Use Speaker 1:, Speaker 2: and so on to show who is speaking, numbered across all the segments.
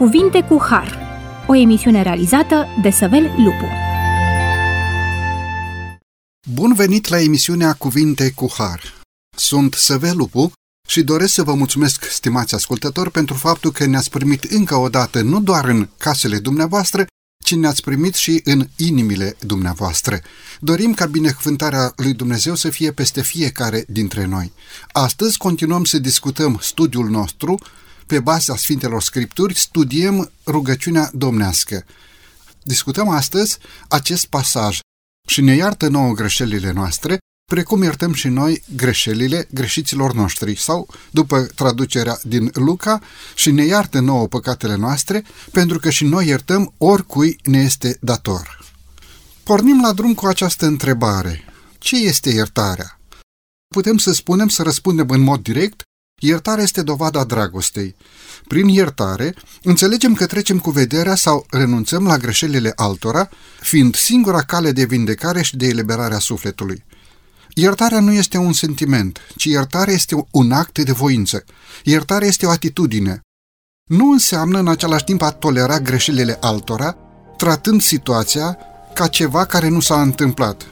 Speaker 1: Cuvinte cu Har, o emisiune realizată de Săvel Lupu.
Speaker 2: Bun venit la emisiunea Cuvinte cu Har. Sunt Săvel Lupu și doresc să vă mulțumesc, stimați ascultători, pentru faptul că ne-ați primit încă o dată nu doar în casele dumneavoastră, ci ne-ați primit și în inimile dumneavoastră. Dorim ca binecuvântarea lui Dumnezeu să fie peste fiecare dintre noi. Astăzi continuăm să discutăm studiul nostru pe baza Sfintelor Scripturi, studiem rugăciunea domnească. Discutăm astăzi acest pasaj și ne iartă nouă greșelile noastre, precum iertăm și noi greșelile greșiților noștri, sau, după traducerea din Luca, și ne iartă nouă păcatele noastre, pentru că și noi iertăm oricui ne este dator. Pornim la drum cu această întrebare. Ce este iertarea? Putem să spunem, să răspundem în mod direct, iertarea este dovada dragostei. Prin iertare, înțelegem că trecem cu vederea sau renunțăm la greșelile altora, fiind singura cale de vindecare și de eliberare a sufletului. Iertarea nu este un sentiment, ci iertarea este un act de voință. Iertarea este o atitudine. Nu înseamnă în același timp a tolera greșelile altora, tratând situația ca ceva care nu s-a întâmplat.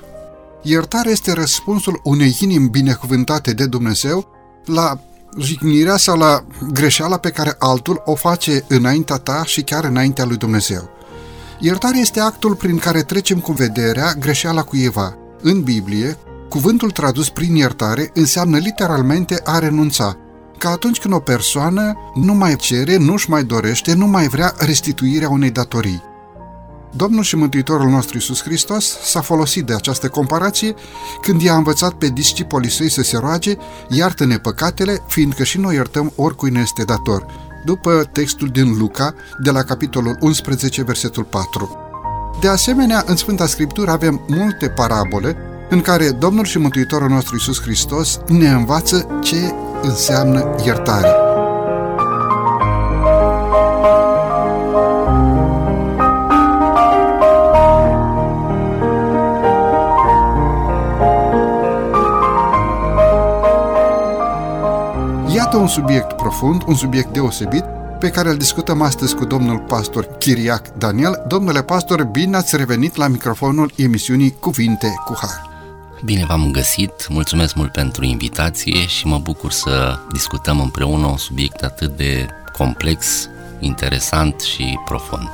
Speaker 2: Iertarea este răspunsul unei inimi binecuvântate de Dumnezeu la jignirea sau la greșeala pe care altul o face înaintea ta și chiar înaintea lui Dumnezeu. Iertarea este actul prin care trecem cu vederea greșeala cuiva. În Biblie, Cuvântul tradus prin iertare înseamnă literalmente a renunța, ca atunci când o persoană nu mai cere, nu-și mai dorește, nu mai vrea restituirea unei datorii. Domnul și Mântuitorul nostru Iisus Hristos s-a folosit de această comparație când i-a învățat pe discipolii săi să se roage, iartă-ne păcatele, fiindcă și noi iertăm oricui ne este dator, după textul din Luca, de la capitolul 11, versetul 4. De asemenea, în Sfânta Scriptură avem multe parabole în care Domnul și Mântuitorul nostru Iisus Hristos ne învață ce înseamnă iertare. Un subiect profund, un subiect deosebit, pe care îl discutăm astăzi cu domnul pastor Chiriac Daniel. Domnule pastor, bine ați revenit la microfonul emisiunii Cuvinte cu Har.
Speaker 3: Bine v-am găsit, mulțumesc mult pentru invitație și mă bucur să discutăm împreună un subiect atât de complex, interesant și profund.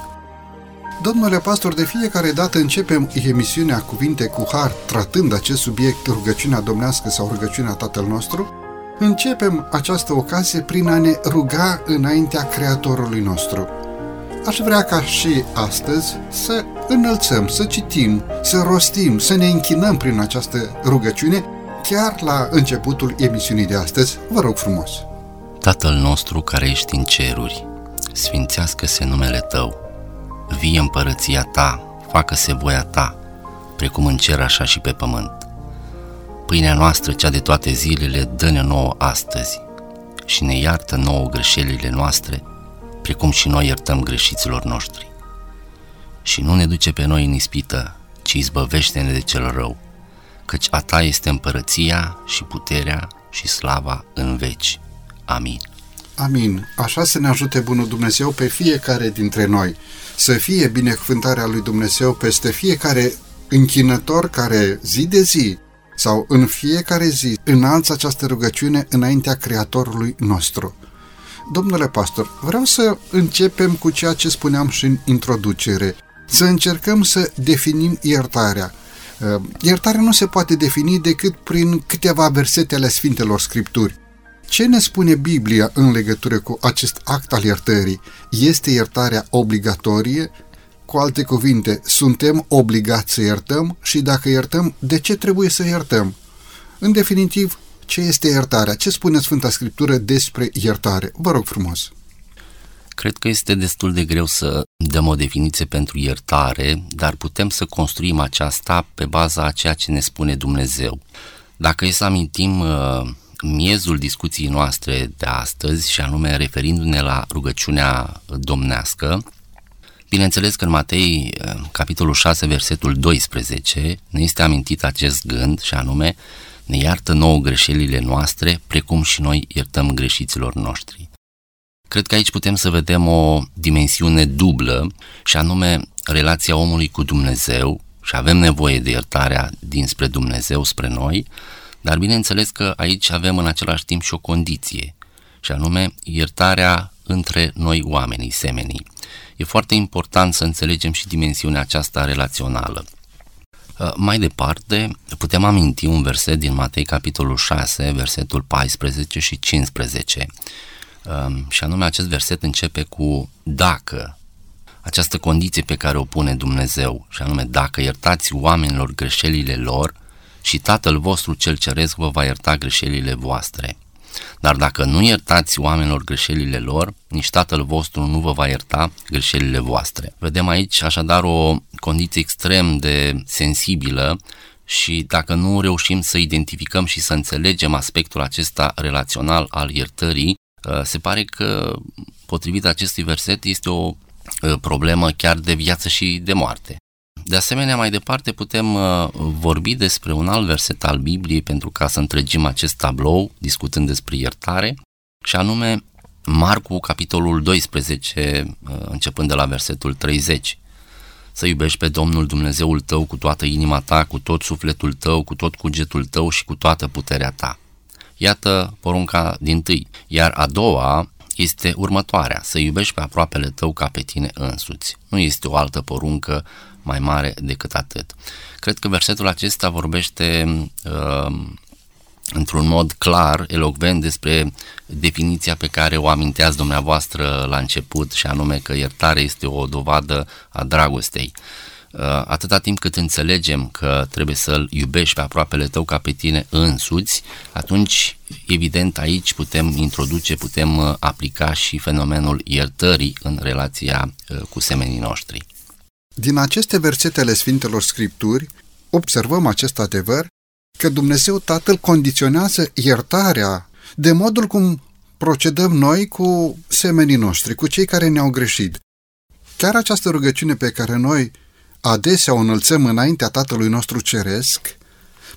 Speaker 2: Domnule pastor, de fiecare dată începem emisiunea Cuvinte cu Har tratând acest subiect, rugăciunea domnească sau rugăciunea Tatăl nostru, începem această ocazie prin a ne ruga înaintea Creatorului nostru. Aș vrea ca și astăzi să înălțăm, să citim, să rostim, să ne închinăm prin această rugăciune, chiar la începutul emisiunii de astăzi. Vă rog frumos!
Speaker 3: Tatăl nostru care ești în ceruri, sfințească-se numele Tău, vie împărăția Ta, facă-se voia Ta, precum în cer așa și pe pământ. Pâinea noastră, cea de toate zilele, dă-ne nouă astăzi și ne iartă nouă greșelile noastre, precum și noi iertăm greșiților noștri. Și nu ne duce pe noi în ispită, ci izbăvește-ne de cel rău, căci a ta este împărăția și puterea și slava în veci. Amin.
Speaker 2: Amin. Așa să ne ajute Bunul Dumnezeu pe fiecare dintre noi. Să fie binecuvântarea lui Dumnezeu peste fiecare închinător care zi de zi sau în fiecare zi înalță această rugăciune înaintea Creatorului nostru. Domnule pastor, vreau să începem cu ceea ce spuneam și în introducere, să încercăm să definim iertarea. Uh, iertarea nu se poate defini decât prin câteva versete ale Sfintelor Scripturi. Ce ne spune Biblia în legătură cu acest act al iertării? Este iertarea obligatorie? Cu alte cuvinte, suntem obligați să iertăm și dacă iertăm, de ce trebuie să iertăm? În definitiv, ce este iertarea? Ce spune Sfânta Scriptură despre iertare? Vă rog frumos!
Speaker 3: Cred că este destul de greu să dăm o definiție pentru iertare, dar putem să construim aceasta pe baza a ceea ce ne spune Dumnezeu. Dacă e să amintim uh, miezul discuției noastre de astăzi, și anume referindu-ne la rugăciunea domnească, bineînțeles că în Matei, uh, capitolul 6, versetul 12, ne este amintit acest gând, și anume, ne iartă nouă greșelile noastre, precum și noi iertăm greșiților noștri. Cred că aici putem să vedem o dimensiune dublă și anume relația omului cu Dumnezeu și avem nevoie de iertarea dinspre Dumnezeu spre noi, dar bineînțeles că aici avem în același timp și o condiție, și anume iertarea între noi oamenii, semenii. E foarte important să înțelegem și dimensiunea aceasta relațională. Uh, mai departe, putem aminti un verset din Matei, capitolul 6, versetul 14 și 15. Um, și anume, acest verset începe cu dacă, această condiție pe care o pune Dumnezeu, și anume, dacă iertați oamenilor greșelile lor, și Tatăl vostru cel ceresc vă va ierta greșelile voastre. Dar dacă nu iertați oamenilor greșelile lor, nici Tatăl vostru nu vă va ierta greșelile voastre. Vedem aici așadar o condiție extrem de sensibilă și dacă nu reușim să identificăm și să înțelegem aspectul acesta relațional al iertării, uh, se pare că, potrivit acestui verset, este o uh, problemă chiar de viață și de moarte. De asemenea, mai departe putem uh, vorbi despre un alt verset al Bibliei pentru ca să întregim acest tablou discutând despre iertare și anume Marcu, capitolul 12, uh, începând de la versetul 30. Să iubești pe Domnul Dumnezeul tău cu toată inima ta, cu tot sufletul tău, cu tot cugetul tău și cu toată puterea ta. Iată porunca din tâi, iar a doua este următoarea, să iubești pe aproapele tău ca pe tine însuți. Nu este o altă poruncă mai mare decât atât. Cred că versetul acesta vorbește uh, într-un mod clar, elocvent despre definiția pe care o aminteați dumneavoastră la început și anume că iertare este o dovadă a dragostei. Uh, atâta timp cât înțelegem că trebuie să-l iubești pe aproapele tău ca pe tine însuți, atunci, evident, aici putem introduce, putem uh, aplica și fenomenul iertării în relația uh, cu semenii noștri.
Speaker 2: Din aceste versetele Sfintelor Scripturi observăm acest adevăr că Dumnezeu Tatăl condiționează iertarea de modul cum procedăm noi cu semenii noștri, cu cei care ne-au greșit. Chiar această rugăciune pe care noi adesea o înălțăm înaintea Tatălui nostru Ceresc,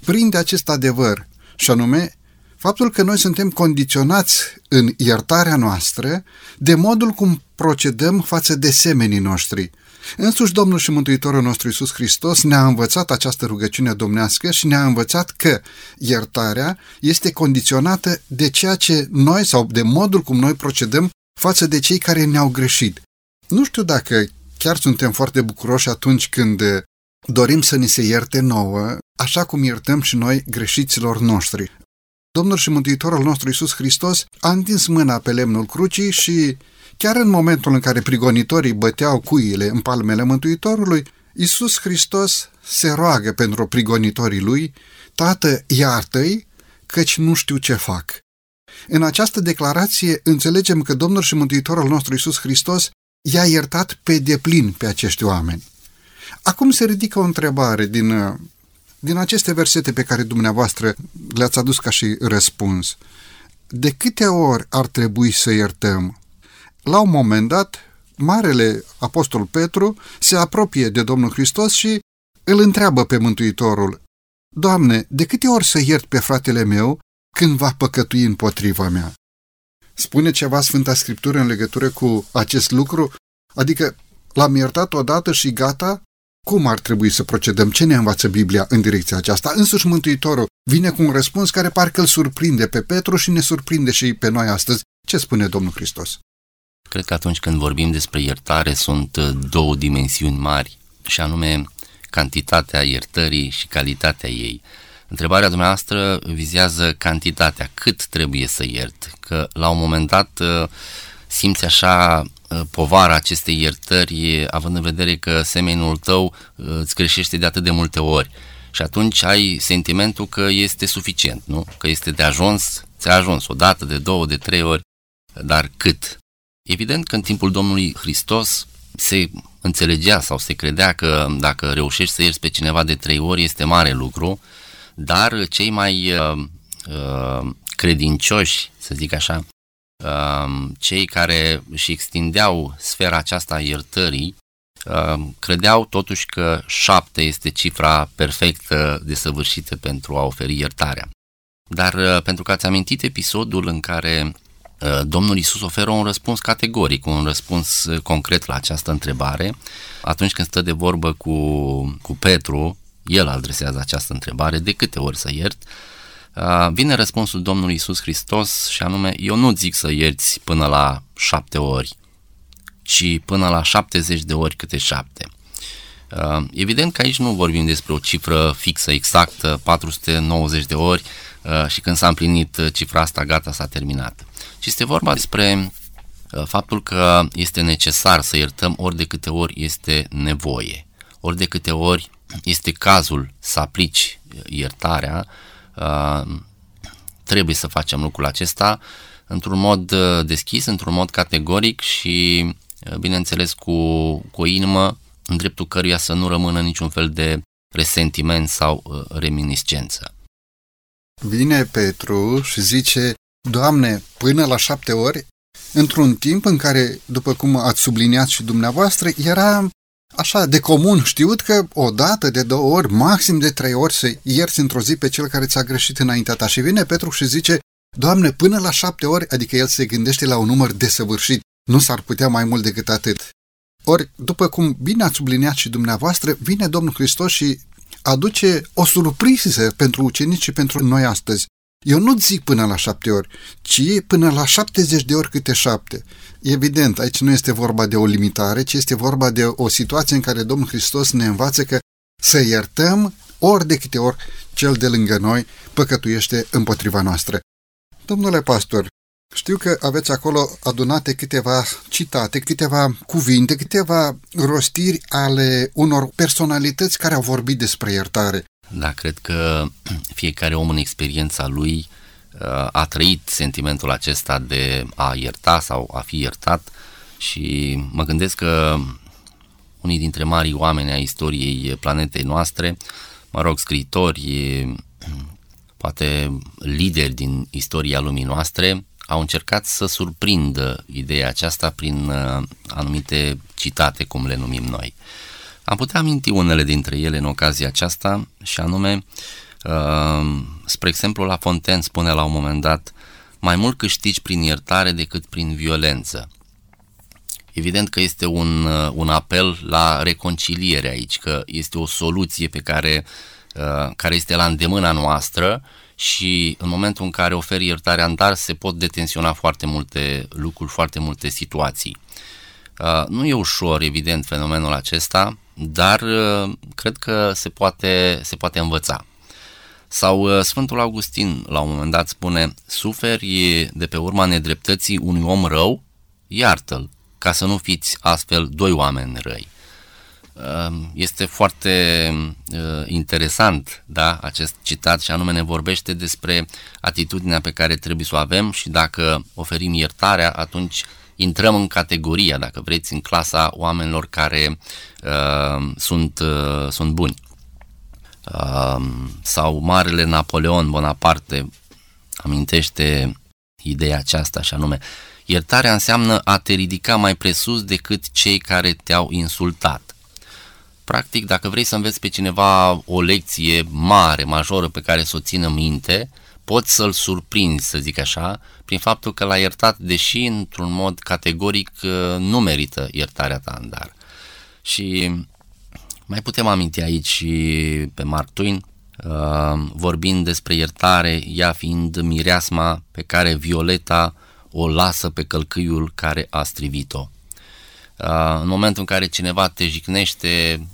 Speaker 2: prinde acest adevăr, și anume faptul că noi suntem condiționați în iertarea noastră de modul cum procedăm față de semenii noștri, Însuși Domnul și Mântuitorul nostru Iisus Hristos ne-a învățat această rugăciune domnească și ne-a învățat că iertarea este condiționată de ceea ce noi sau de modul cum noi procedăm față de cei care ne-au greșit. Nu știu dacă chiar suntem foarte bucuroși atunci când dorim să ni se ierte nouă, așa cum iertăm și noi greșiților noștri. Domnul și Mântuitorul nostru Iisus Hristos a întins mâna pe lemnul crucii și Chiar în momentul în care prigonitorii băteau cuile în palmele Mântuitorului, Iisus Hristos se roagă pentru prigonitorii lui, Tată, iartă-i, căci nu știu ce fac. În această declarație înțelegem că Domnul și Mântuitorul nostru Iisus Hristos i-a iertat pe deplin pe acești oameni. Acum se ridică o întrebare din, din aceste versete pe care dumneavoastră le-ați adus ca și răspuns. De câte ori ar trebui să iertăm? La un moment dat, Marele Apostol Petru se apropie de Domnul Hristos și îl întreabă pe Mântuitorul, Doamne, de câte ori să iert pe fratele meu când va păcătui împotriva mea? Spune ceva Sfânta Scriptură în legătură cu acest lucru? Adică l-am iertat odată și gata? Cum ar trebui să procedăm? Ce ne învață Biblia în direcția aceasta? Însuși Mântuitorul vine cu un răspuns care parcă îl surprinde pe Petru și ne surprinde și pe noi astăzi. Ce spune Domnul Hristos?
Speaker 3: Cred că atunci când vorbim despre iertare sunt uh, două dimensiuni mari, și anume cantitatea iertării și calitatea ei. Întrebarea dumneavoastră vizează cantitatea, cât trebuie să iert, că la un moment dat uh, simți așa uh, povara acestei iertări, având în vedere că semenul tău îți greșește de atât de multe ori. Și atunci ai sentimentul că este suficient, nu? Că este de ajuns, ți-a ajuns o dată, de două, de trei ori, dar cât? Evident că în timpul Domnului Hristos se înțelegea sau se credea că dacă reușești să ierți pe cineva de trei ori este mare lucru, dar cei mai uh, uh, credincioși, să zic așa, uh, cei care își extindeau sfera aceasta a iertării, uh, credeau totuși că șapte este cifra perfectă de săvârșită pentru a oferi iertarea. Dar uh, pentru că ați amintit episodul în care Uh, Domnul Isus oferă un răspuns categoric, un răspuns uh, concret la această întrebare. Atunci când stă de vorbă cu, cu Petru, el adresează această întrebare, de câte ori să iert? Uh, vine răspunsul Domnului Isus Hristos și anume, eu nu zic să ierți până la șapte ori, ci până la 70 de ori câte șapte. Evident că aici nu vorbim despre o cifră fixă, exactă, 490 de ori și când s-a împlinit cifra asta, gata, s-a terminat ci este vorba despre uh, faptul că este necesar să iertăm ori de câte ori este nevoie, ori de câte ori este cazul să aplici iertarea, uh, trebuie să facem lucrul acesta într-un mod uh, deschis, într-un mod categoric și, bineînțeles, cu, cu o inimă în dreptul căruia să nu rămână niciun fel de resentiment sau reminiscență.
Speaker 2: Vine Petru și zice, Doamne, până la șapte ori, într-un timp în care, după cum ați subliniat și dumneavoastră, era așa de comun știut că o dată, de două ori, maxim de trei ori să ierți într-o zi pe cel care ți-a greșit înaintea ta. Și vine Petru și zice, Doamne, până la șapte ori, adică el se gândește la un număr desăvârșit, nu s-ar putea mai mult decât atât. Ori, după cum bine ați subliniat și dumneavoastră, vine Domnul Hristos și aduce o surpriză pentru ucenici și pentru noi astăzi. Eu nu zic până la șapte ori, ci până la 70 de ori câte șapte. Evident, aici nu este vorba de o limitare, ci este vorba de o situație în care Domnul Hristos ne învață că să iertăm ori de câte ori cel de lângă noi păcătuiește împotriva noastră. Domnule pastor, știu că aveți acolo adunate câteva citate, câteva cuvinte, câteva rostiri ale unor personalități care au vorbit despre iertare.
Speaker 3: Da, cred că fiecare om în experiența lui uh, a trăit sentimentul acesta de a ierta sau a fi iertat și mă gândesc că unii dintre marii oameni ai istoriei planetei noastre, mă rog, scriitori, poate lideri din istoria lumii noastre, au încercat să surprindă ideea aceasta prin uh, anumite citate, cum le numim noi. Am putea aminti unele dintre ele în ocazia aceasta și anume, uh, spre exemplu, la Fontaine spune la un moment dat, mai mult câștigi prin iertare decât prin violență. Evident că este un, uh, un apel la reconciliere aici, că este o soluție pe care, uh, care este la îndemâna noastră și în momentul în care oferi iertarea în dar se pot detensiona foarte multe lucruri, foarte multe situații. Nu e ușor, evident, fenomenul acesta, dar uh, cred că se poate, se poate învăța. Sau uh, Sfântul Augustin la un moment dat spune, suferi de pe urma nedreptății unui om rău, iartă-l, ca să nu fiți astfel doi oameni răi. Uh, este foarte interesant da, acest citat și anume ne vorbește despre atitudinea pe care trebuie să o avem și dacă oferim iertarea, atunci intrăm în categoria, dacă vreți, în clasa oamenilor care uh, sunt, uh, sunt buni. Uh, sau Marele Napoleon Bonaparte amintește ideea aceasta și anume iertarea înseamnă a te ridica mai presus decât cei care te-au insultat. Practic, dacă vrei să înveți pe cineva o lecție mare, majoră pe care să o țină minte, poți să-l surprinzi, să zic așa, prin faptul că l-a iertat, deși într-un mod categoric uh, nu merită iertarea ta în dar. Și mai putem aminti aici și pe Mark Twain, uh, vorbind despre iertare, ea fiind mireasma pe care Violeta o lasă pe călcâiul care a strivit-o. Uh, în momentul în care cineva te jignește,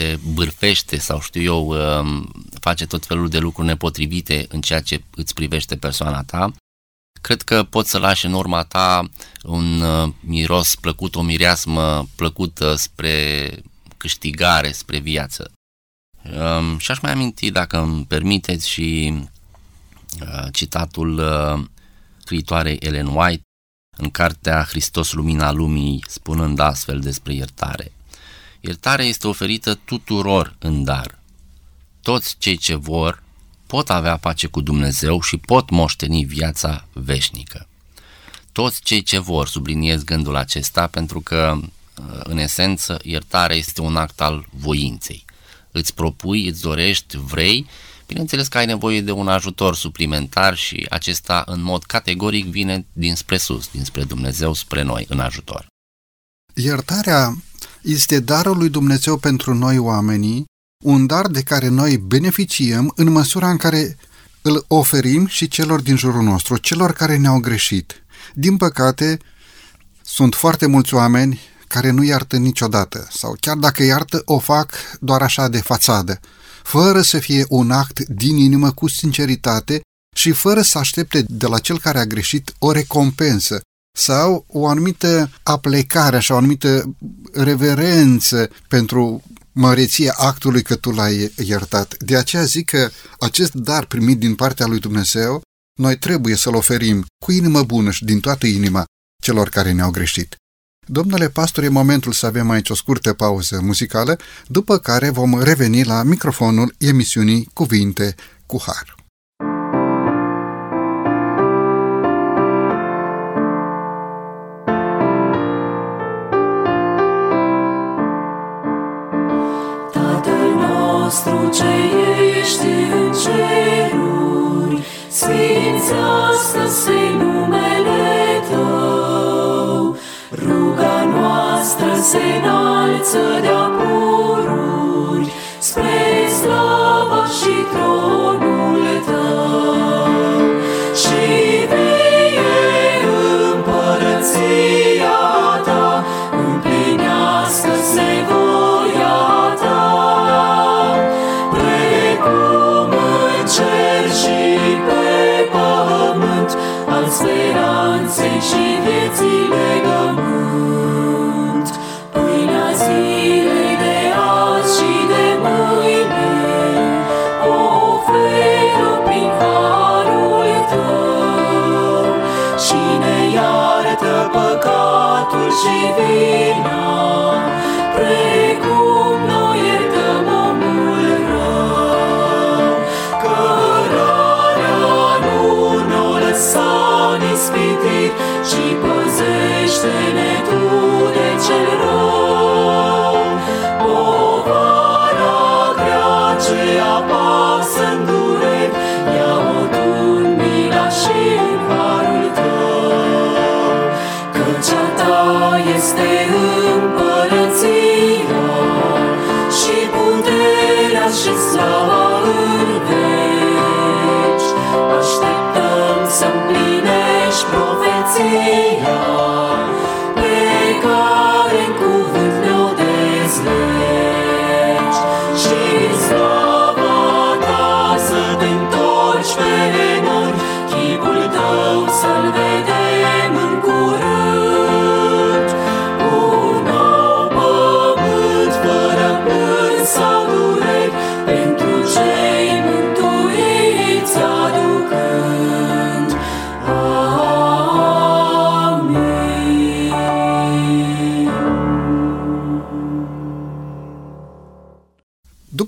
Speaker 3: te bârfește sau știu eu, um, face tot felul de lucruri nepotrivite în ceea ce îți privește persoana ta, cred că poți să lași în urma ta un uh, miros plăcut, o mireasmă plăcută spre câștigare, spre viață. Um, și aș mai aminti, dacă îmi permiteți, și uh, citatul uh, scriitoarei Ellen White în cartea Hristos Lumina Lumii, spunând astfel despre iertare. Iertarea este oferită tuturor în dar. Toți cei ce vor pot avea pace cu Dumnezeu și pot moșteni viața veșnică. Toți cei ce vor, subliniez gândul acesta, pentru că, în esență, iertarea este un act al voinței. Îți propui, îți dorești, vrei, Bineînțeles că ai nevoie de un ajutor suplimentar și acesta în mod categoric vine dinspre sus, dinspre Dumnezeu, spre noi, în ajutor.
Speaker 2: Iertarea este darul lui Dumnezeu pentru noi oamenii, un dar de care noi beneficiem în măsura în care îl oferim și celor din jurul nostru, celor care ne-au greșit. Din păcate, sunt foarte mulți oameni care nu iartă niciodată, sau chiar dacă iartă, o fac doar așa de fațadă, fără să fie un act din inimă cu sinceritate și fără să aștepte de la cel care a greșit o recompensă sau o anumită aplecare, așa, o anumită reverență pentru măreția actului că tu l-ai iertat. De aceea zic că acest dar primit din partea lui Dumnezeu, noi trebuie să-l oferim cu inimă bună și din toată inima celor care ne-au greșit. Domnule pastor, e momentul să avem aici o scurtă pauză muzicală, după care vom reveni la microfonul emisiunii Cuvinte cu Har.
Speaker 4: Nostru ce ești în ceruri, sfințească-se numele Tău, ruga noastră se înalță de-a pururi, spre slava și tronul Tău. tipo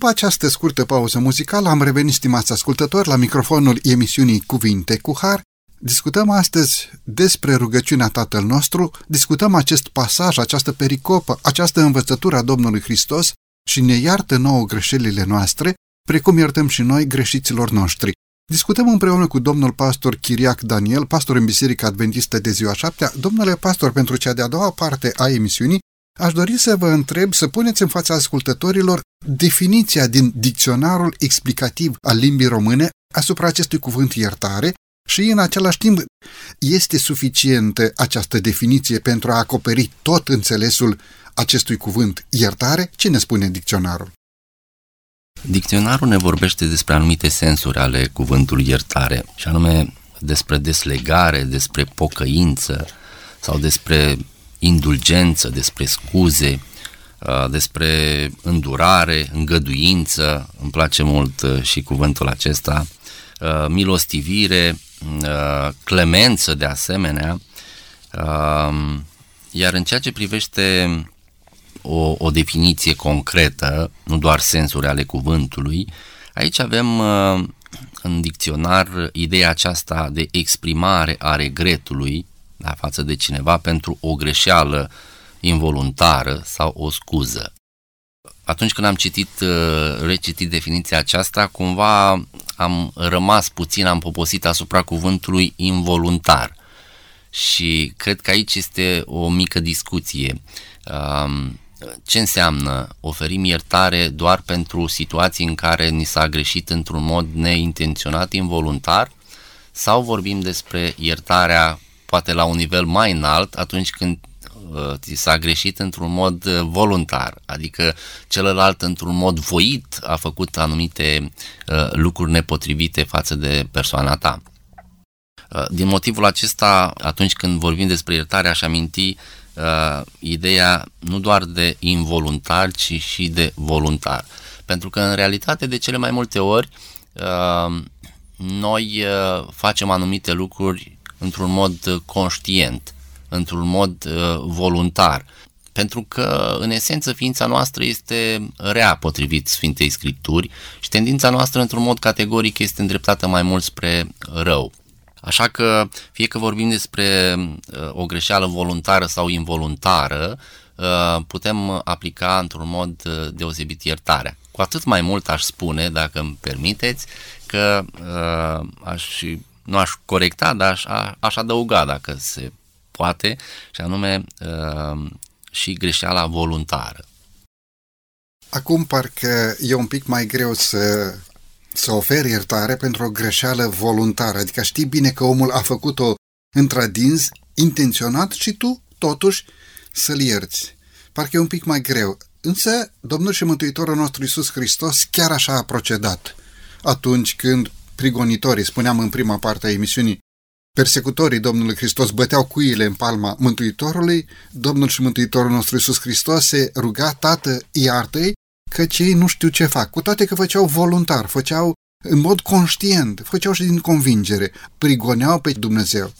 Speaker 2: După această scurtă pauză muzicală am revenit, stimați ascultători, la microfonul emisiunii Cuvinte cu Har. Discutăm astăzi despre rugăciunea Tatăl nostru, discutăm acest pasaj, această pericopă, această învățătură a Domnului Hristos și ne iartă nouă greșelile noastre, precum iertăm și noi greșiților noștri. Discutăm împreună cu domnul pastor Chiriac Daniel, pastor în Biserica Adventistă de ziua șaptea. Domnule pastor, pentru cea de-a doua parte a emisiunii, aș dori să vă întreb să puneți în fața ascultătorilor definiția din dicționarul explicativ al limbii române asupra acestui cuvânt iertare și în același timp este suficientă această definiție pentru a acoperi tot înțelesul acestui cuvânt iertare? Ce ne spune dicționarul?
Speaker 3: Dicționarul ne vorbește despre anumite sensuri ale cuvântului iertare, și anume despre deslegare, despre pocăință sau despre indulgență, despre scuze, uh, despre îndurare, îngăduință, îmi place mult uh, și cuvântul acesta, uh, milostivire, clemență de asemenea, iar în ceea ce privește o, o definiție concretă, nu doar sensuri ale cuvântului, aici avem în dicționar ideea aceasta de exprimare a regretului da, față de cineva pentru o greșeală involuntară sau o scuză. atunci când am citit, recitit definiția aceasta, cumva am rămas puțin, am poposit asupra cuvântului involuntar. Și cred că aici este o mică discuție. Um, ce înseamnă oferim iertare doar pentru situații în care ni s-a greșit într-un mod neintenționat, involuntar, sau vorbim despre iertarea poate la un nivel mai înalt atunci când uh, ți s-a greșit într-un mod uh, voluntar, adică celălalt într-un mod voit a făcut anumite uh, lucruri nepotrivite față de persoana ta. Uh, din motivul acesta, atunci când vorbim despre iertare, aș aminti uh, ideea nu doar de involuntar, ci și de voluntar. Pentru că, în realitate, de cele mai multe ori, uh, noi uh, facem anumite lucruri într-un mod uh, conștient, într-un mod uh, voluntar. Pentru că, în esență, ființa noastră este rea potrivit Sfintei Scripturi și tendința noastră, într-un mod categoric, este îndreptată mai mult spre rău. Așa că, fie că vorbim despre uh, o greșeală voluntară sau involuntară, uh, putem aplica într-un mod uh, deosebit iertarea. Cu atât mai mult aș spune, dacă îmi permiteți, că aș, nu aș corecta, dar aș, aș adăuga, dacă se poate, și anume și greșeala voluntară.
Speaker 2: Acum parcă e un pic mai greu să să oferi iertare pentru o greșeală voluntară, adică știi bine că omul a făcut-o întradins, intenționat și tu, totuși, să-l ierți. Parcă e un pic mai greu. Însă, Domnul și Mântuitorul nostru Iisus Hristos chiar așa a procedat. Atunci când prigonitorii, spuneam în prima parte a emisiunii, persecutorii Domnului Hristos băteau cuile în palma Mântuitorului, Domnul și Mântuitorul nostru Iisus Hristos se ruga, Tată, iartă-i, căci ei nu știu ce fac, cu toate că făceau voluntar, făceau în mod conștient, făceau și din convingere, prigoneau pe Dumnezeu.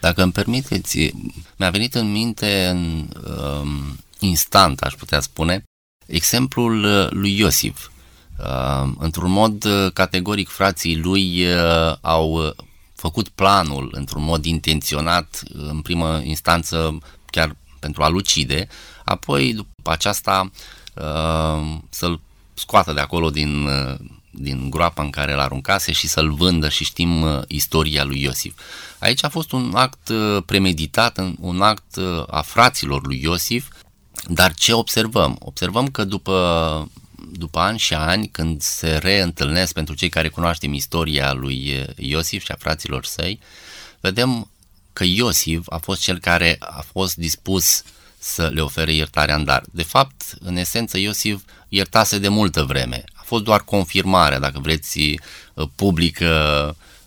Speaker 3: Dacă îmi permiteți, mi-a venit în minte în um, instant, aș putea spune, exemplul uh, lui Iosif. Uh, într-un mod uh, categoric, frații lui uh, au uh, făcut planul într-un mod intenționat, în primă instanță chiar pentru a-l ucide, apoi după aceasta Uh, să-l scoată de acolo din, uh, din groapa în care l aruncase și să-l vândă și știm uh, istoria lui Iosif. Aici a fost un act premeditat, un act a fraților lui Iosif, dar ce observăm? Observăm că după, după ani și ani, când se reîntâlnesc pentru cei care cunoaștem istoria lui Iosif și a fraților săi, vedem că Iosif a fost cel care a fost dispus uh, să le ofere iertarea în dar. De fapt, în esență, Iosif iertase de multă vreme. A fost doar confirmarea, dacă vreți, uh, publică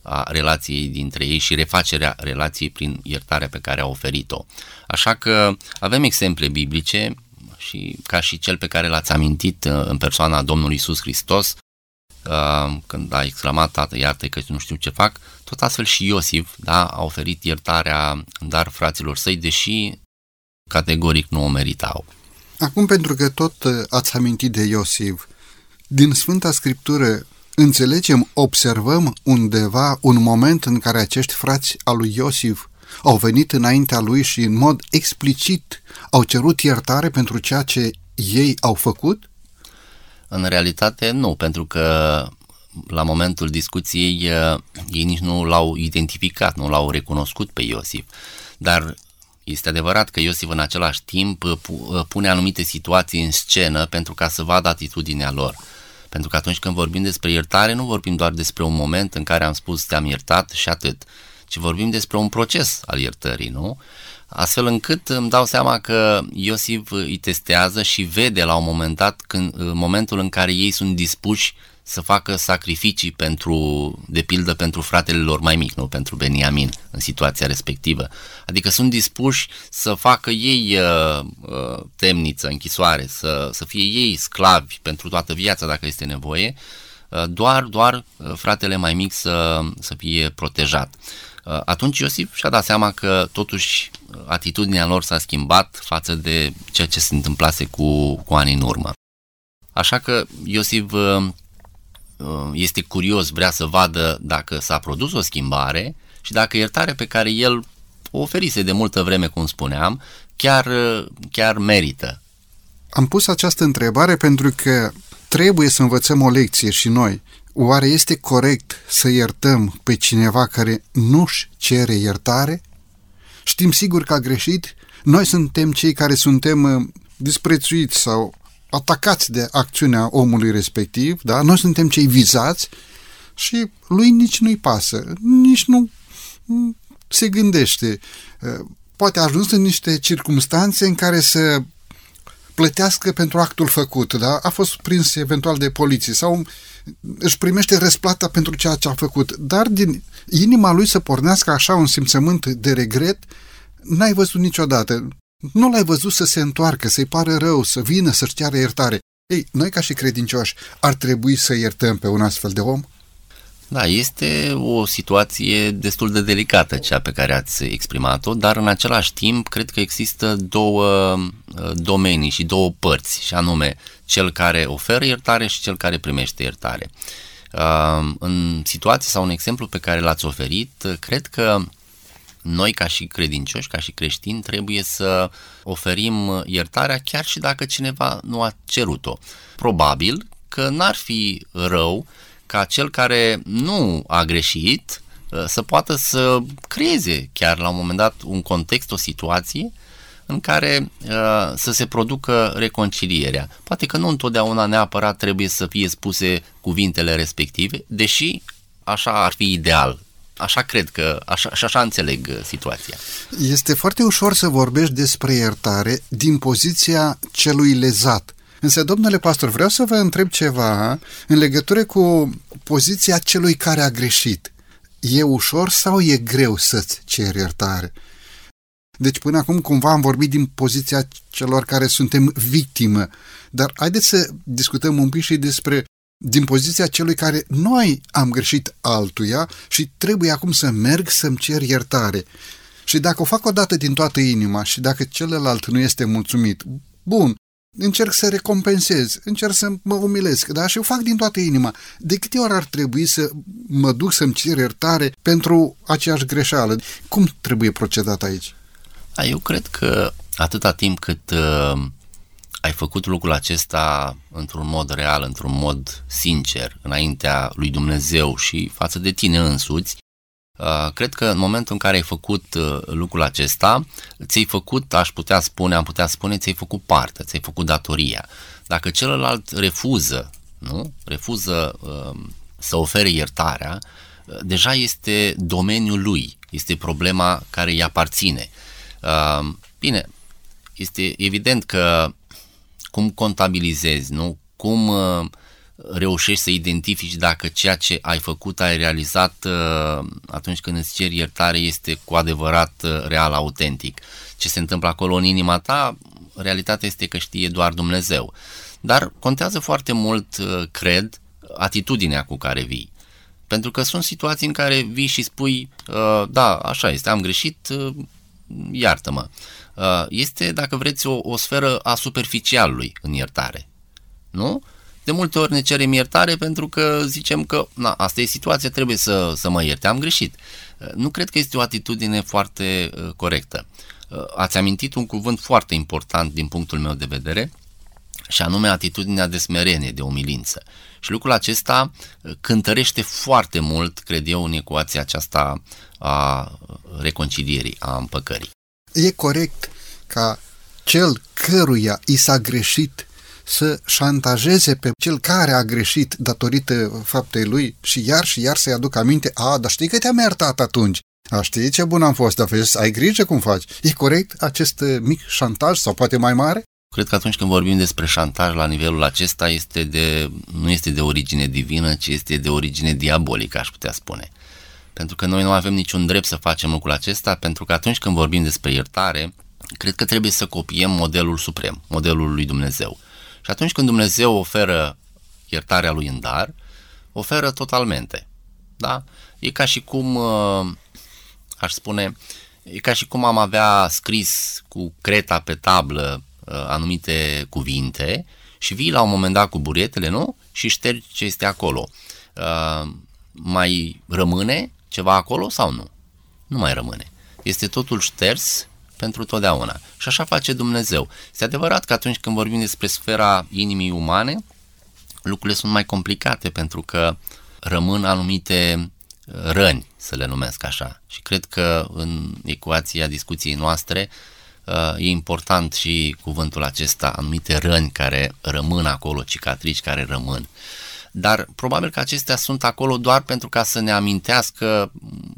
Speaker 3: a relației dintre ei și refacerea relației prin iertarea pe care a oferit-o. Așa că avem exemple biblice și ca și cel pe care l-ați amintit uh, în persoana Domnului Isus Hristos, uh, când a exclamat, tată, iartă că nu știu ce fac, tot astfel și Iosif da, a oferit iertarea în dar fraților săi, deși categoric nu o meritau.
Speaker 2: Acum, pentru că tot uh, ați amintit de Iosif, din Sfânta Scriptură înțelegem, observăm undeva un moment în care acești frați al lui Iosif au venit înaintea lui și în mod explicit au cerut iertare pentru ceea ce ei au făcut?
Speaker 3: În realitate nu, pentru că la momentul discuției uh, ei nici nu l-au identificat, nu l-au recunoscut pe Iosif. Dar este adevărat că Iosif în același timp uh, uh, pune anumite situații în scenă pentru ca să vadă atitudinea lor. Pentru că atunci când vorbim despre iertare, nu vorbim doar despre un moment în care am spus te-am iertat și atât, ci vorbim despre un proces al iertării, nu? Astfel încât îmi dau seama că Iosif îi testează și vede la un moment dat, când, în momentul în care ei sunt dispuși să facă sacrificii pentru, de pildă pentru fratele lor mai mic, nu pentru Beniamin în situația respectivă. Adică sunt dispuși să facă ei uh, uh, temniță, închisoare, să, să fie ei sclavi pentru toată viața dacă este nevoie, uh, doar, doar uh, fratele mai mic să, să fie protejat. Uh, atunci Iosif și-a dat seama că totuși atitudinea lor s-a schimbat față de ceea ce se întâmplase cu, cu ani în urmă. Așa că Iosif uh, Uh, este curios, vrea să vadă dacă s-a produs o schimbare și dacă iertarea pe care el o oferise de multă vreme, cum spuneam, chiar, uh, chiar merită.
Speaker 2: Am pus această întrebare pentru că trebuie să învățăm o lecție și noi. Oare este corect să iertăm pe cineva care nu-și cere iertare? Știm sigur că a greșit. Noi suntem cei care suntem uh, disprețuiți sau atacați de acțiunea omului respectiv, da? Noi suntem cei vizați și lui nici nu-i pasă, nici nu se gândește. Uh, poate a ajuns în niște circunstanțe în care să plătească pentru actul făcut, da? A fost prins eventual de poliție sau își primește răsplata pentru ceea ce a făcut, dar din inima lui să pornească așa un simțământ de regret, n-ai văzut niciodată. Nu l-ai văzut să se întoarcă, să-i pară rău, să vină să-și ceară iertare. Ei, noi ca și credincioși ar trebui să iertăm pe un astfel de om?
Speaker 3: Da, este o situație destul de delicată cea pe care ați exprimat-o, dar în același timp cred că există două uh, domenii și două părți, și anume cel care oferă iertare și cel care primește iertare. Uh, în situație sau un exemplu pe care l-ați oferit, cred că noi ca și credincioși, ca și creștini, trebuie să oferim iertarea chiar și dacă cineva nu a cerut-o. Probabil că n-ar fi rău ca cel care nu a greșit uh, să poată să creeze chiar la un moment dat un context, o situație în care uh, să se producă reconcilierea. Poate că nu întotdeauna neapărat trebuie să fie spuse cuvintele respective, deși așa ar fi ideal. Așa cred că, așa, și așa înțeleg uh, situația.
Speaker 2: Este foarte ușor să vorbești despre iertare din poziția celui lezat. Însă, domnule pastor, vreau să vă întreb ceva în legătură cu poziția celui care a greșit. E ușor sau e greu să-ți ceri iertare? Deci până acum cumva am vorbit din poziția celor care suntem victimă, dar haideți să discutăm un pic și despre din poziția celui care noi am greșit altuia și trebuie acum să merg să-mi cer iertare. Și dacă o fac o dată din toată inima și dacă celălalt nu este mulțumit, bun, încerc să recompensez, încerc să mă umilesc, da? Și o fac din toată inima. De câte ori ar trebui să mă duc să-mi cer iertare pentru aceeași greșeală? Cum trebuie procedat aici?
Speaker 3: Eu cred că atâta timp cât uh, ai făcut lucrul acesta într-un mod real, într-un mod sincer, înaintea lui Dumnezeu și față de tine însuți, Uh, cred că în momentul în care ai făcut uh, lucrul acesta, ți-ai făcut, aș putea spune, am putea spune, ți-ai făcut parte, ți-ai făcut datoria. Dacă celălalt refuză, nu? Refuză uh, să ofere iertarea, uh, deja este domeniul lui, este problema care îi aparține. Uh, bine, este evident că cum contabilizezi, nu? Cum uh, reușești să identifici dacă ceea ce ai făcut, ai realizat uh, atunci când îți ceri iertare este cu adevărat uh, real, autentic. Ce se întâmplă acolo în inima ta, realitatea este că știe doar Dumnezeu. Dar contează foarte mult, uh, cred, atitudinea cu care vii. Pentru că sunt situații în care vii și spui, da, așa este, am greșit, iartă-mă. Este, dacă vreți, o, o sferă a superficialului în iertare. Nu? De multe ori ne cerem iertare pentru că zicem că na, asta e situația, trebuie să, să mă ierte, am greșit. Uh, nu cred că este o atitudine foarte uh, corectă. Uh, ați amintit un cuvânt foarte important din punctul meu de vedere, și anume atitudinea de smerenie, de umilință. Și lucrul acesta cântărește foarte mult, cred eu, în ecuația aceasta a reconcilierii, a împăcării.
Speaker 2: E corect ca cel căruia i s-a greșit să șantajeze pe cel care a greșit datorită faptei lui și iar și iar să-i aduc aminte, a, dar știi că te-am iertat atunci. A, știi ce bun am fost, dar vezi, ai grijă cum faci. E corect acest uh, mic șantaj sau poate mai mare?
Speaker 3: Cred că atunci când vorbim despre șantaj la nivelul acesta este de, nu este de origine divină, ci este de origine diabolică, aș putea spune. Pentru că noi nu avem niciun drept să facem lucrul acesta, pentru că atunci când vorbim despre iertare, cred că trebuie să copiem modelul suprem, modelul lui Dumnezeu. Și atunci când Dumnezeu oferă iertarea lui în dar, oferă totalmente. Da? E ca și cum, uh, aș spune, e ca și cum am avea scris cu creta pe tablă uh, anumite cuvinte și vii la un moment dat cu buretele, nu? Și ștergi ce este acolo. Uh, mai rămâne ceva acolo sau nu? Nu mai rămâne. Este totul șters pentru totdeauna. Și așa face Dumnezeu. Este adevărat că atunci când vorbim despre sfera inimii umane, lucrurile sunt mai complicate pentru că rămân anumite răni, să le numesc așa. Și cred că în ecuația discuției noastre uh, e important și cuvântul acesta, anumite răni care rămân acolo, cicatrici care rămân. Dar probabil că acestea sunt acolo doar pentru ca să ne amintească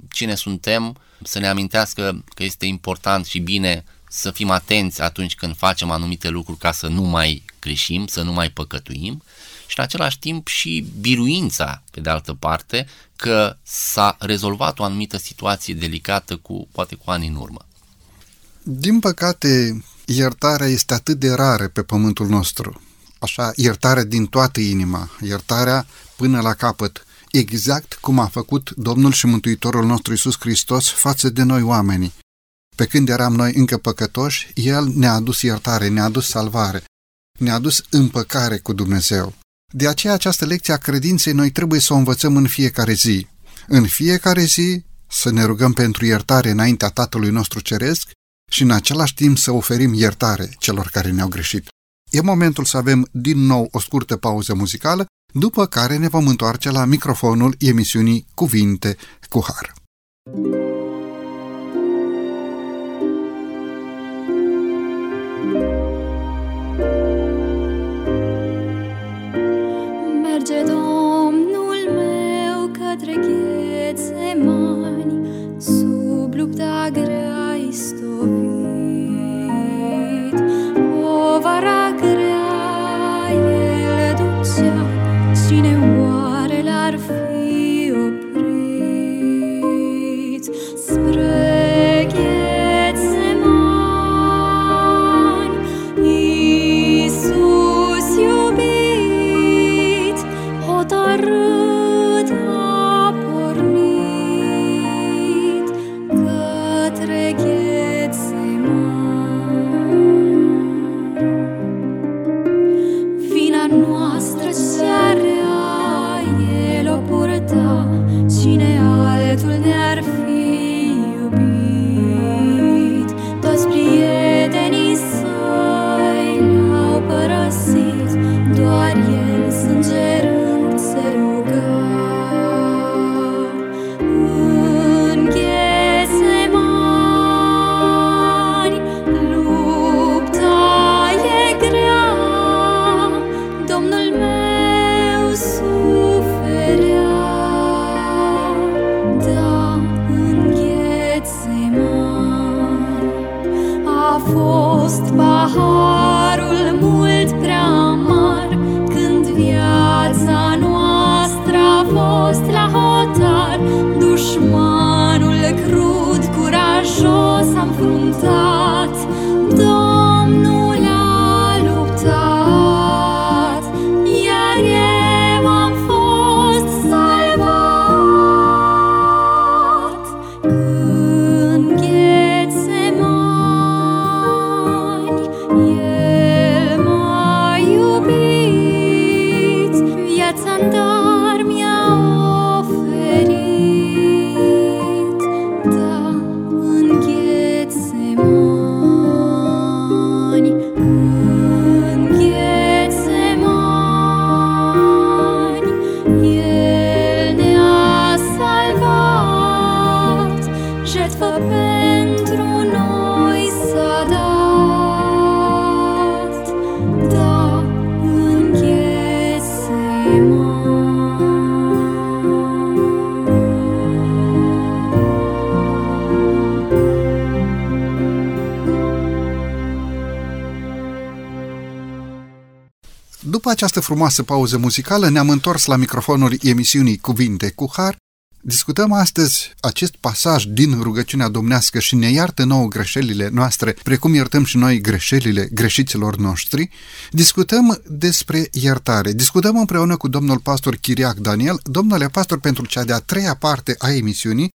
Speaker 3: cine suntem, să ne amintească că este important și bine să fim atenți atunci când facem anumite lucruri ca să nu mai greșim, să nu mai păcătuim și în același timp și biruința, pe de altă parte, că s-a rezolvat o anumită situație delicată cu poate cu ani în urmă.
Speaker 2: Din păcate, iertarea este atât de rară pe pământul nostru. Așa, iertarea din toată inima, iertarea până la capăt, exact cum a făcut Domnul și Mântuitorul nostru Isus Hristos față de noi oamenii. Pe când eram noi încă păcătoși, El ne-a adus iertare, ne-a adus salvare, ne-a adus împăcare cu Dumnezeu. De aceea această lecție a credinței noi trebuie să o învățăm în fiecare zi. În fiecare zi să ne rugăm pentru iertare înaintea Tatălui nostru Ceresc și în același timp să oferim iertare celor care ne-au greșit. E momentul să avem din nou o scurtă pauză muzicală, după care ne vom întoarce la microfonul emisiunii Cuvinte cu Har.
Speaker 5: Merge am
Speaker 2: această frumoasă pauză muzicală, ne-am întors la microfonul emisiunii Cuvinte cu Har. Discutăm astăzi acest pasaj din rugăciunea domnească și ne iartă nouă greșelile noastre, precum iertăm și noi greșelile greșiților noștri. Discutăm despre iertare. Discutăm împreună cu domnul pastor Chiriac Daniel. Domnule pastor, pentru cea de-a treia parte a emisiunii,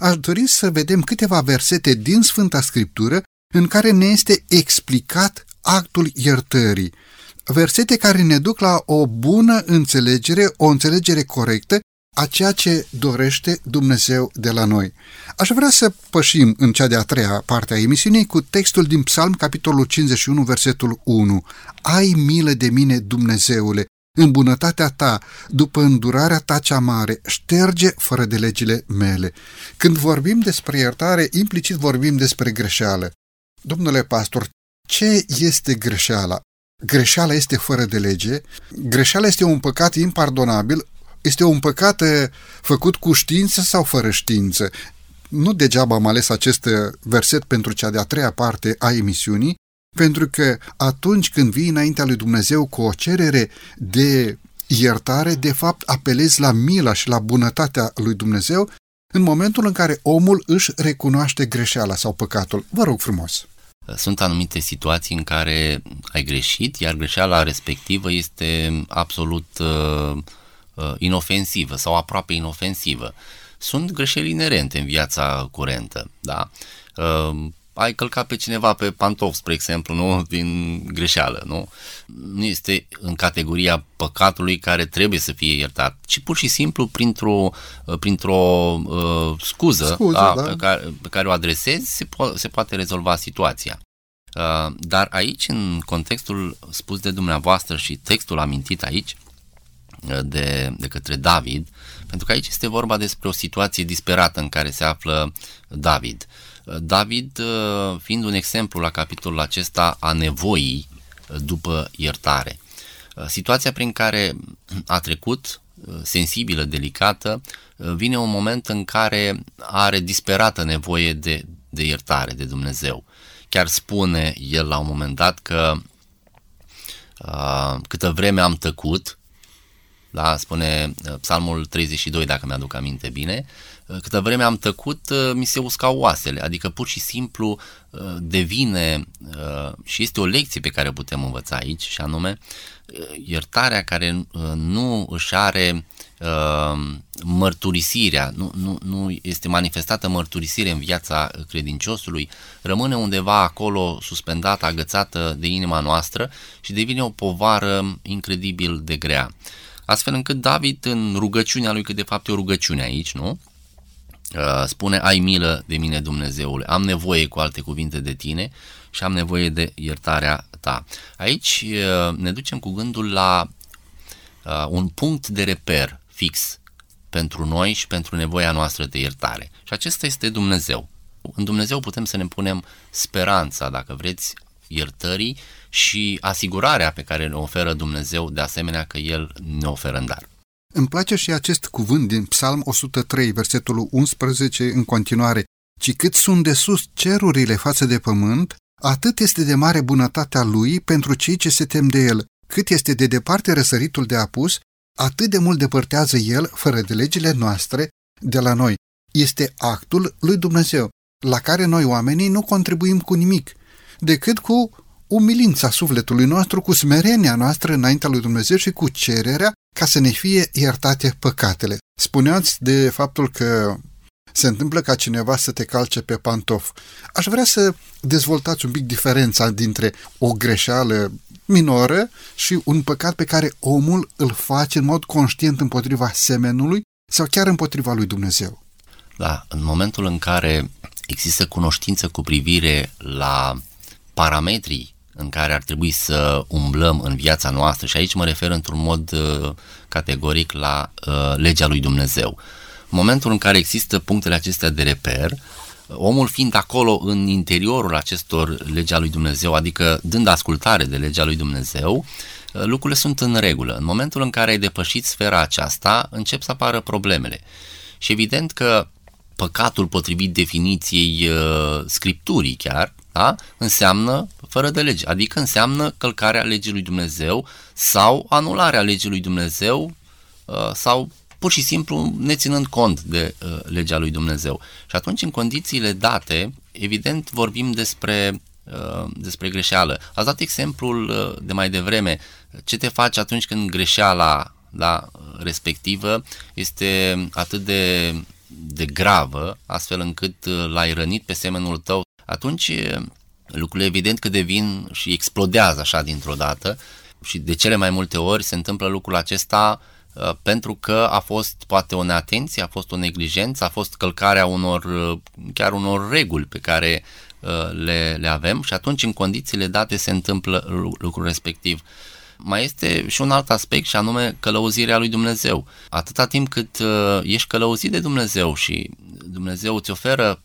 Speaker 2: aș dori să vedem câteva versete din Sfânta Scriptură în care ne este explicat actul iertării versete care ne duc la o bună înțelegere, o înțelegere corectă a ceea ce dorește Dumnezeu de la noi. Aș vrea să pășim în cea de-a treia parte a emisiunii cu textul din Psalm, capitolul 51, versetul 1. Ai milă de mine, Dumnezeule, în bunătatea ta, după îndurarea ta cea mare, șterge fără de legile mele. Când vorbim despre iertare, implicit vorbim despre greșeală. Domnule pastor, ce este greșeala? Greșeala este fără de lege, greșeala este un păcat impardonabil, este un păcat eh, făcut cu știință sau fără știință. Nu degeaba am ales acest eh, verset pentru cea de-a treia parte a emisiunii, pentru că atunci când vii înaintea lui Dumnezeu cu o cerere de iertare, de fapt apelezi la mila și la bunătatea lui Dumnezeu în momentul în care omul își recunoaște greșeala sau păcatul. Vă rog frumos!
Speaker 3: Sunt anumite situații în care ai greșit, iar greșeala respectivă este absolut uh, uh, inofensivă sau aproape inofensivă. Sunt greșeli inerente în viața curentă, da? Uh, ai călcat pe cineva pe pantof, spre exemplu, nu? Din greșeală, nu? Nu este în categoria păcatului care trebuie să fie iertat, ci pur și simplu printr-o, printr-o uh, scuză,
Speaker 2: Scuză,
Speaker 3: da,
Speaker 2: da.
Speaker 3: Pe, care, pe care o adresezi, se, po- se poate rezolva situația. Uh, dar aici, în contextul spus de dumneavoastră și textul amintit aici, uh, de, de către David, pentru că aici este vorba despre o situație disperată în care se află David. Uh, David, uh, fiind un exemplu la capitolul acesta a nevoii uh, după iertare. Uh, Situația prin care a trecut, uh, sensibilă, delicată, uh, vine un moment în care are disperată nevoie de, de iertare de Dumnezeu. Chiar spune el la un moment dat că uh, câtă vreme am tăcut, da, spune uh, Psalmul 32, dacă mi-aduc aminte bine, uh, câtă vreme am tăcut, uh, mi se uscau oasele, adică pur și simplu uh, devine uh, și este o lecție pe care o putem învăța aici și anume uh, iertarea care uh, nu își are uh, mărturisirea, nu, nu, nu este manifestată mărturisire în viața credinciosului, rămâne undeva acolo suspendată, agățată de inima noastră și devine o povară incredibil de grea. Astfel încât David în rugăciunea lui, că de fapt e o rugăciune aici, nu? Uh, spune, ai milă de mine Dumnezeule, am nevoie cu alte cuvinte de tine și am nevoie de iertarea ta. Aici uh, ne ducem cu gândul la uh, un punct de reper fix pentru noi și pentru nevoia noastră de iertare. Și acesta este Dumnezeu. În Dumnezeu putem să ne punem speranța, dacă vreți, iertării și asigurarea pe care ne oferă Dumnezeu, de asemenea că El ne oferă în dar.
Speaker 2: Îmi place și acest cuvânt din Psalm 103, versetul 11, în continuare, ci cât sunt de sus cerurile față de pământ, atât este de mare bunătatea lui pentru cei ce se tem de el. Cât este de departe răsăritul de apus, atât de mult depărtează el, fără de legile noastre, de la noi. Este actul lui Dumnezeu, la care noi oamenii nu contribuim cu nimic, decât cu umilința sufletului nostru, cu smerenia noastră înaintea lui Dumnezeu și cu cererea ca să ne fie iertate păcatele. Spuneați de faptul că se întâmplă ca cineva să te calce pe pantof. Aș vrea să dezvoltați un pic diferența dintre o greșeală minoră și un păcat pe care omul îl face în mod conștient împotriva semenului sau chiar împotriva lui Dumnezeu.
Speaker 3: Da, în momentul în care există cunoștință cu privire la parametrii în care ar trebui să umblăm în viața noastră și aici mă refer într-un mod uh, categoric la uh, legea lui Dumnezeu. În momentul în care există punctele acestea de reper, omul fiind acolo în interiorul acestor legea lui Dumnezeu, adică dând ascultare de legea lui Dumnezeu, uh, lucrurile sunt în regulă. În momentul în care ai depășit sfera aceasta, încep să apară problemele. Și evident că păcatul potrivit definiției uh, scripturii chiar, da? înseamnă fără de lege, adică înseamnă călcarea legii lui Dumnezeu sau anularea legii lui Dumnezeu uh, sau pur și simplu neținând cont de uh, legea lui Dumnezeu. Și atunci, în condițiile date, evident vorbim despre, uh, despre greșeală. Ați dat exemplul uh, de mai devreme. Ce te faci atunci când greșeala da, respectivă este atât de, de gravă, astfel încât uh, l-ai rănit pe semenul tău, atunci uh, lucrurile evident că devin și explodează așa dintr-o dată și de cele mai multe ori se întâmplă lucrul acesta uh, pentru că a fost poate o neatenție, a fost o neglijență, a fost călcarea unor, uh, chiar unor reguli pe care le, le avem și atunci în condițiile date se întâmplă lucrul respectiv. Mai este și un alt aspect și anume călăuzirea lui Dumnezeu. Atâta timp cât ești călăuzit de Dumnezeu și Dumnezeu îți oferă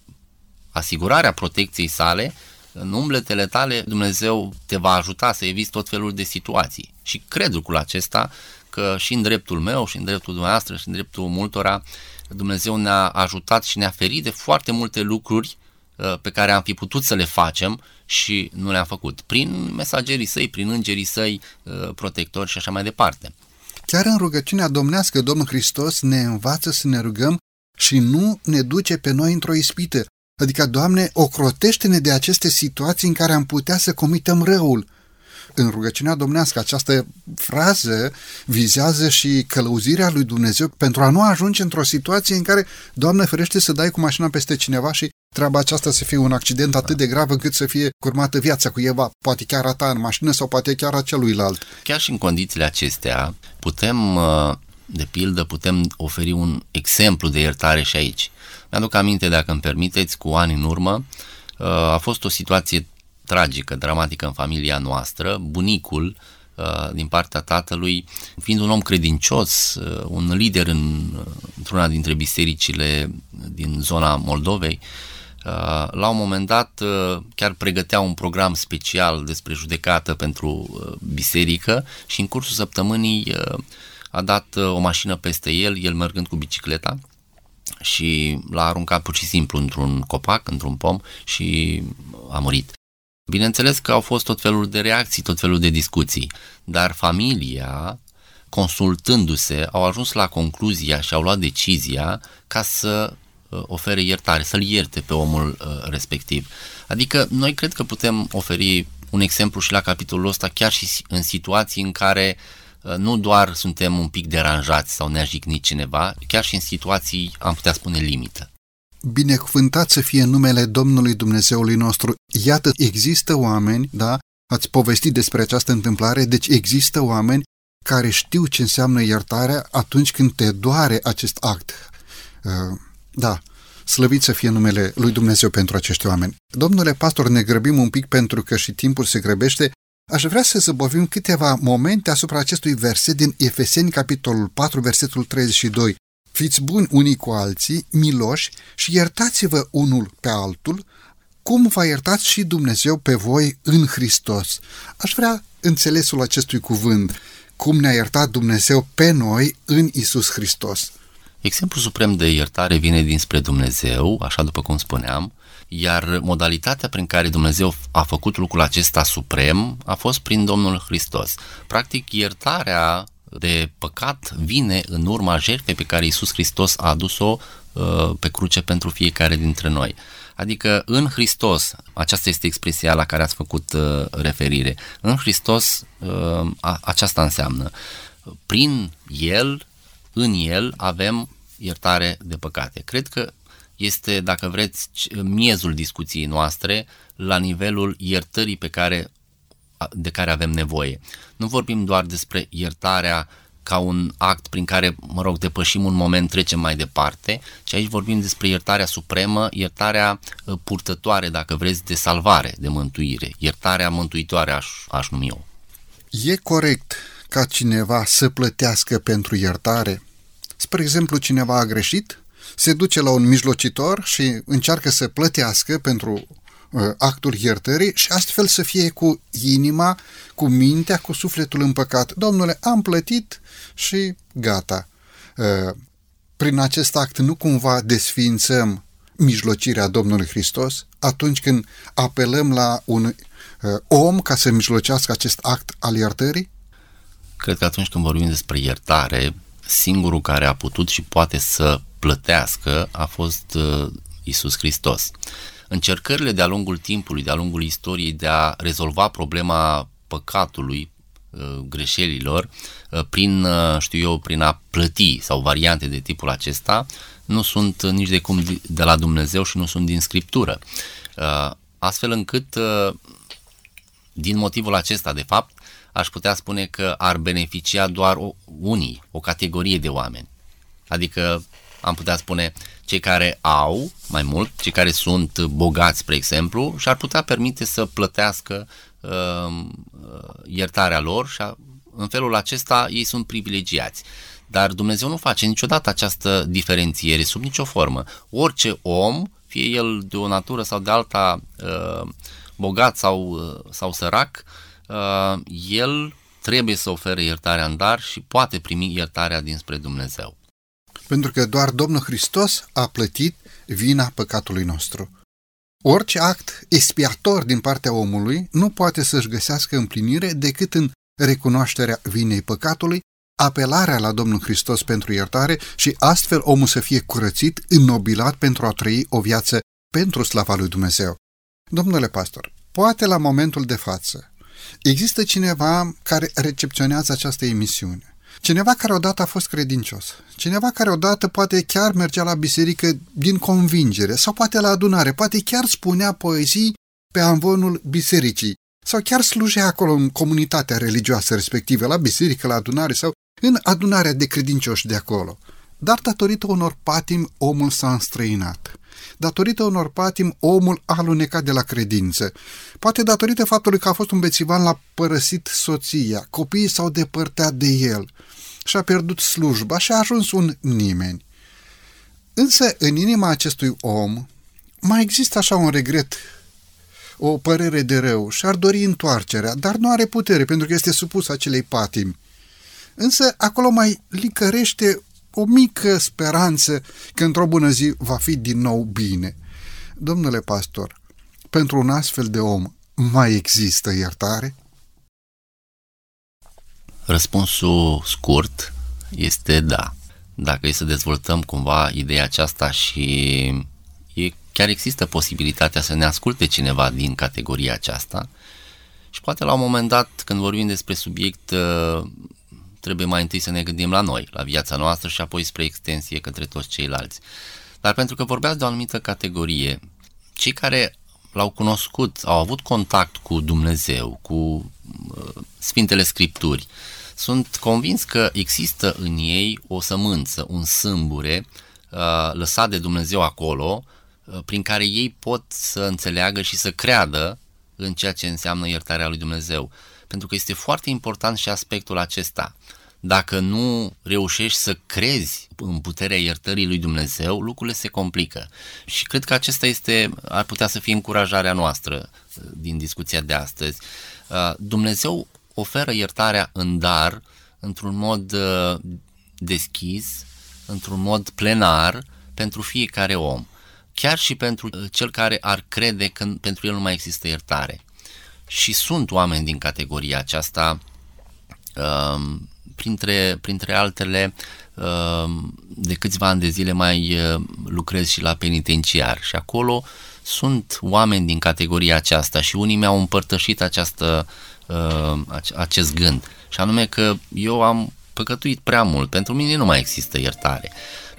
Speaker 3: asigurarea protecției sale, în umbletele tale Dumnezeu te va ajuta să eviți tot felul de situații. Și cred lucrul acesta că și în dreptul meu, și în dreptul dumneavoastră, și în dreptul multora, Dumnezeu ne-a ajutat și ne-a ferit de foarte multe lucruri uh, pe care am fi putut să le facem și nu le-am făcut. Prin mesagerii săi, prin îngerii săi, uh, protectori și așa mai departe.
Speaker 2: Chiar în rugăciunea domnească, Domnul Hristos ne învață să ne rugăm și nu ne duce pe noi într-o ispită, Adică, Doamne, ocrotește-ne de aceste situații în care am putea să comităm răul. În rugăciunea domnească, această frază vizează și călăuzirea lui Dumnezeu pentru a nu ajunge într-o situație în care, Doamne ferește, să dai cu mașina peste cineva și treaba aceasta să fie un accident atât de grav încât să fie curmată viața cuiva, poate chiar a ta în mașină sau poate chiar a celuilalt.
Speaker 3: Chiar și în condițiile acestea putem, uh, de pildă, putem oferi un exemplu de iertare și aici. Mi-aduc aminte, dacă îmi permiteți, cu ani în urmă, uh, a fost o situație tragică, dramatică în familia noastră. Bunicul, uh, din partea tatălui, fiind un om credincios, uh, un lider în, într-una dintre bisericile din zona Moldovei, la un moment dat chiar pregătea un program special despre judecată pentru biserică și în cursul săptămânii a dat o mașină peste el, el mergând cu bicicleta și l-a aruncat pur și simplu într-un copac, într-un pom și a murit. Bineînțeles că au fost tot felul de reacții, tot felul de discuții, dar familia, consultându-se, au ajuns la concluzia și au luat decizia ca să uh, ofere iertare, să-l ierte pe omul uh, respectiv. Adică noi cred că putem oferi un exemplu și la capitolul ăsta chiar și în situații în care uh, Uh, nu doar suntem un pic deranjați sau ne-a jignit cineva, chiar și în situații, am putea spune, limită.
Speaker 2: Binecuvântat să fie numele Domnului Dumnezeului nostru. Iată, există oameni, da, ați povestit despre această întâmplare, deci există oameni care știu ce înseamnă iertarea atunci când te doare acest act. Uh, da, slăvit să fie numele lui Dumnezeu pentru acești oameni. Domnule pastor, ne grăbim un pic pentru că și timpul se grăbește, Aș vrea să zăbovim câteva momente asupra acestui verset din Efeseni, capitolul 4, versetul 32. Fiți buni unii cu alții, miloși și iertați-vă unul pe altul, cum v-a iertat și Dumnezeu pe voi în Hristos. Aș vrea înțelesul acestui cuvânt, cum ne-a iertat Dumnezeu pe noi în Isus Hristos.
Speaker 3: Exemplul suprem de iertare vine dinspre Dumnezeu, așa după cum spuneam, iar modalitatea prin care Dumnezeu a făcut lucrul acesta suprem a fost prin Domnul Hristos. Practic, iertarea de păcat vine în urma jertfei pe care Isus Hristos a adus-o uh, pe cruce pentru fiecare dintre noi. Adică în Hristos, aceasta este expresia la care ați făcut uh, referire, în Hristos uh, aceasta înseamnă, prin El, în El avem iertare de păcate. Cred că este, dacă vreți, miezul discuției noastre la nivelul iertării pe care, de care avem nevoie. Nu vorbim doar despre iertarea ca un act prin care, mă rog, depășim un moment, trecem mai departe, ci aici vorbim despre iertarea supremă, iertarea uh, purtătoare, dacă vreți, de salvare, de mântuire, iertarea mântuitoare aș, aș numi eu.
Speaker 2: E corect ca cineva să plătească pentru iertare? Spre exemplu, cineva a greșit, se duce la un mijlocitor și încearcă să plătească pentru uh, actul iertării și astfel să fie cu inima, cu mintea, cu sufletul împăcat. Domnule, am plătit și gata. Uh, prin acest act nu cumva desfințăm mijlocirea Domnului Hristos atunci când apelăm la un uh, om ca să mijlocească acest act al iertării?
Speaker 3: Cred că atunci când vorbim despre iertare, singurul care a putut și poate să plătească a fost uh, Isus Hristos. Încercările de-a lungul timpului, de-a lungul istoriei de a rezolva problema păcatului, uh, greșelilor, uh, prin, știu eu, prin a plăti sau variante de tipul acesta, nu sunt nici de cum de la Dumnezeu și nu sunt din Scriptură. Astfel încât, din motivul acesta, de fapt, aș putea spune că ar beneficia doar o, unii, o categorie de oameni. Adică am putea spune cei care au mai mult, cei care sunt bogați, spre exemplu, și ar putea permite să plătească uh, uh, iertarea lor și a, în felul acesta ei sunt privilegiați. Dar Dumnezeu nu face niciodată această diferențiere sub nicio formă. Orice om, fie el de o natură sau de alta uh, bogat sau, uh, sau sărac, uh, el trebuie să ofere iertarea în dar și poate primi iertarea dinspre Dumnezeu.
Speaker 2: Pentru că doar Domnul Hristos a plătit vina păcatului nostru. Orice act expiator din partea omului nu poate să-și găsească împlinire decât în recunoașterea vinei păcatului, apelarea la Domnul Hristos pentru iertare și astfel omul să fie curățit, înnobilat pentru a trăi o viață pentru slava lui Dumnezeu. Domnule pastor, poate la momentul de față există cineva care recepționează această emisiune. Cineva care odată a fost credincios, cineva care odată poate chiar mergea la biserică din convingere sau poate la adunare, poate chiar spunea poezii pe amvonul bisericii sau chiar slujea acolo în comunitatea religioasă respectivă, la biserică, la adunare sau în adunarea de credincioși de acolo. Dar datorită unor patim, omul s-a înstrăinat. Datorită unor patim, omul a alunecat de la credință. Poate datorită faptului că a fost un bețivan l-a părăsit soția, copiii s-au depărtat de el și a pierdut slujba și a ajuns un nimeni. Însă, în inima acestui om, mai există așa un regret, o părere de rău și ar dori întoarcerea, dar nu are putere pentru că este supus acelei patimi. Însă acolo mai licărește o mică speranță că într-o bună zi va fi din nou bine. Domnule pastor, pentru un astfel de om mai există iertare?
Speaker 3: Răspunsul scurt este da. Dacă e să dezvoltăm cumva ideea aceasta și e, chiar există posibilitatea să ne asculte cineva din categoria aceasta și poate la un moment dat când vorbim despre subiect trebuie mai întâi să ne gândim la noi, la viața noastră și apoi spre extensie către toți ceilalți. Dar pentru că vorbeați de o anumită categorie, cei care l-au cunoscut, au avut contact cu Dumnezeu, cu uh, Sfintele Scripturi, sunt convins că există în ei o sămânță, un sâmbure uh, lăsat de Dumnezeu acolo, uh, prin care ei pot să înțeleagă și să creadă în ceea ce înseamnă iertarea lui Dumnezeu pentru că este foarte important și aspectul acesta. Dacă nu reușești să crezi în puterea iertării lui Dumnezeu, lucrurile se complică. Și cred că acesta este, ar putea să fie încurajarea noastră uh, din discuția de astăzi. Uh, Dumnezeu oferă iertarea în dar, într-un mod uh, deschis, într-un mod plenar, pentru fiecare om. Chiar și pentru cel care ar crede că pentru el nu mai există iertare și sunt oameni din categoria aceasta, um, printre, printre altele, um, de câțiva ani de zile mai uh, lucrez și la penitenciar și acolo sunt oameni din categoria aceasta și unii mi-au împărtășit această, uh, acest gând și anume că eu am păcătuit prea mult, pentru mine nu mai există iertare.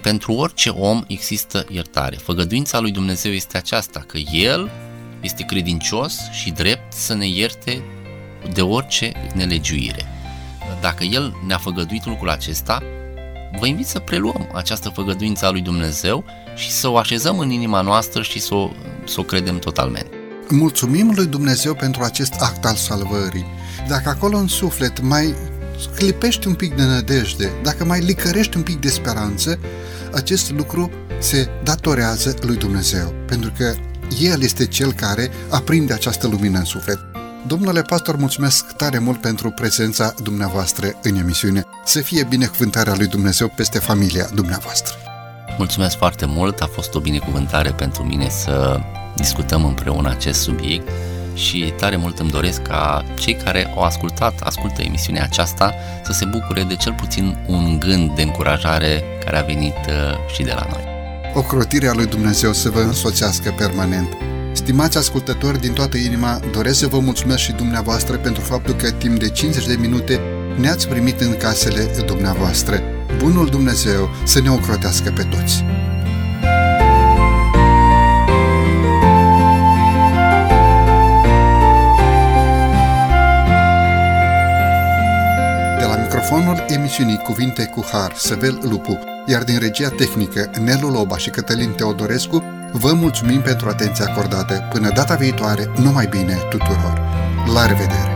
Speaker 3: Pentru orice om există iertare. Făgăduința lui Dumnezeu este aceasta, că El este credincios și drept să ne ierte de orice nelegiuire. Dacă El ne-a făgăduit lucrul acesta, vă invit să preluăm această făgăduință a lui Dumnezeu și să o așezăm în inima noastră și să o, să o credem totalmente.
Speaker 2: Mulțumim lui Dumnezeu pentru acest act al salvării. Dacă acolo în suflet mai clipești un pic de nădejde, dacă mai licărești un pic de speranță, acest lucru se datorează lui Dumnezeu, pentru că el este cel care aprinde această lumină în suflet. Domnule pastor, mulțumesc tare mult pentru prezența dumneavoastră în emisiune. Să fie binecuvântarea lui Dumnezeu peste familia dumneavoastră.
Speaker 3: Mulțumesc foarte mult, a fost o binecuvântare pentru mine să discutăm împreună acest subiect și tare mult îmi doresc ca cei care au ascultat, ascultă emisiunea aceasta, să se bucure de cel puțin un gând de încurajare care a venit uh, și de la noi
Speaker 2: ocrotirea lui Dumnezeu să vă însoțească permanent. Stimați ascultători, din toată inima, doresc să vă mulțumesc și dumneavoastră pentru faptul că timp de 50 de minute ne-ați primit în casele dumneavoastră. Bunul Dumnezeu să ne ocrotească pe toți! emisiunii Cuvinte cu Har, Săvel Lupu, iar din regia tehnică Nelu Loba și Cătălin Teodorescu, vă mulțumim pentru atenția acordată. Până data viitoare, numai bine tuturor! La revedere!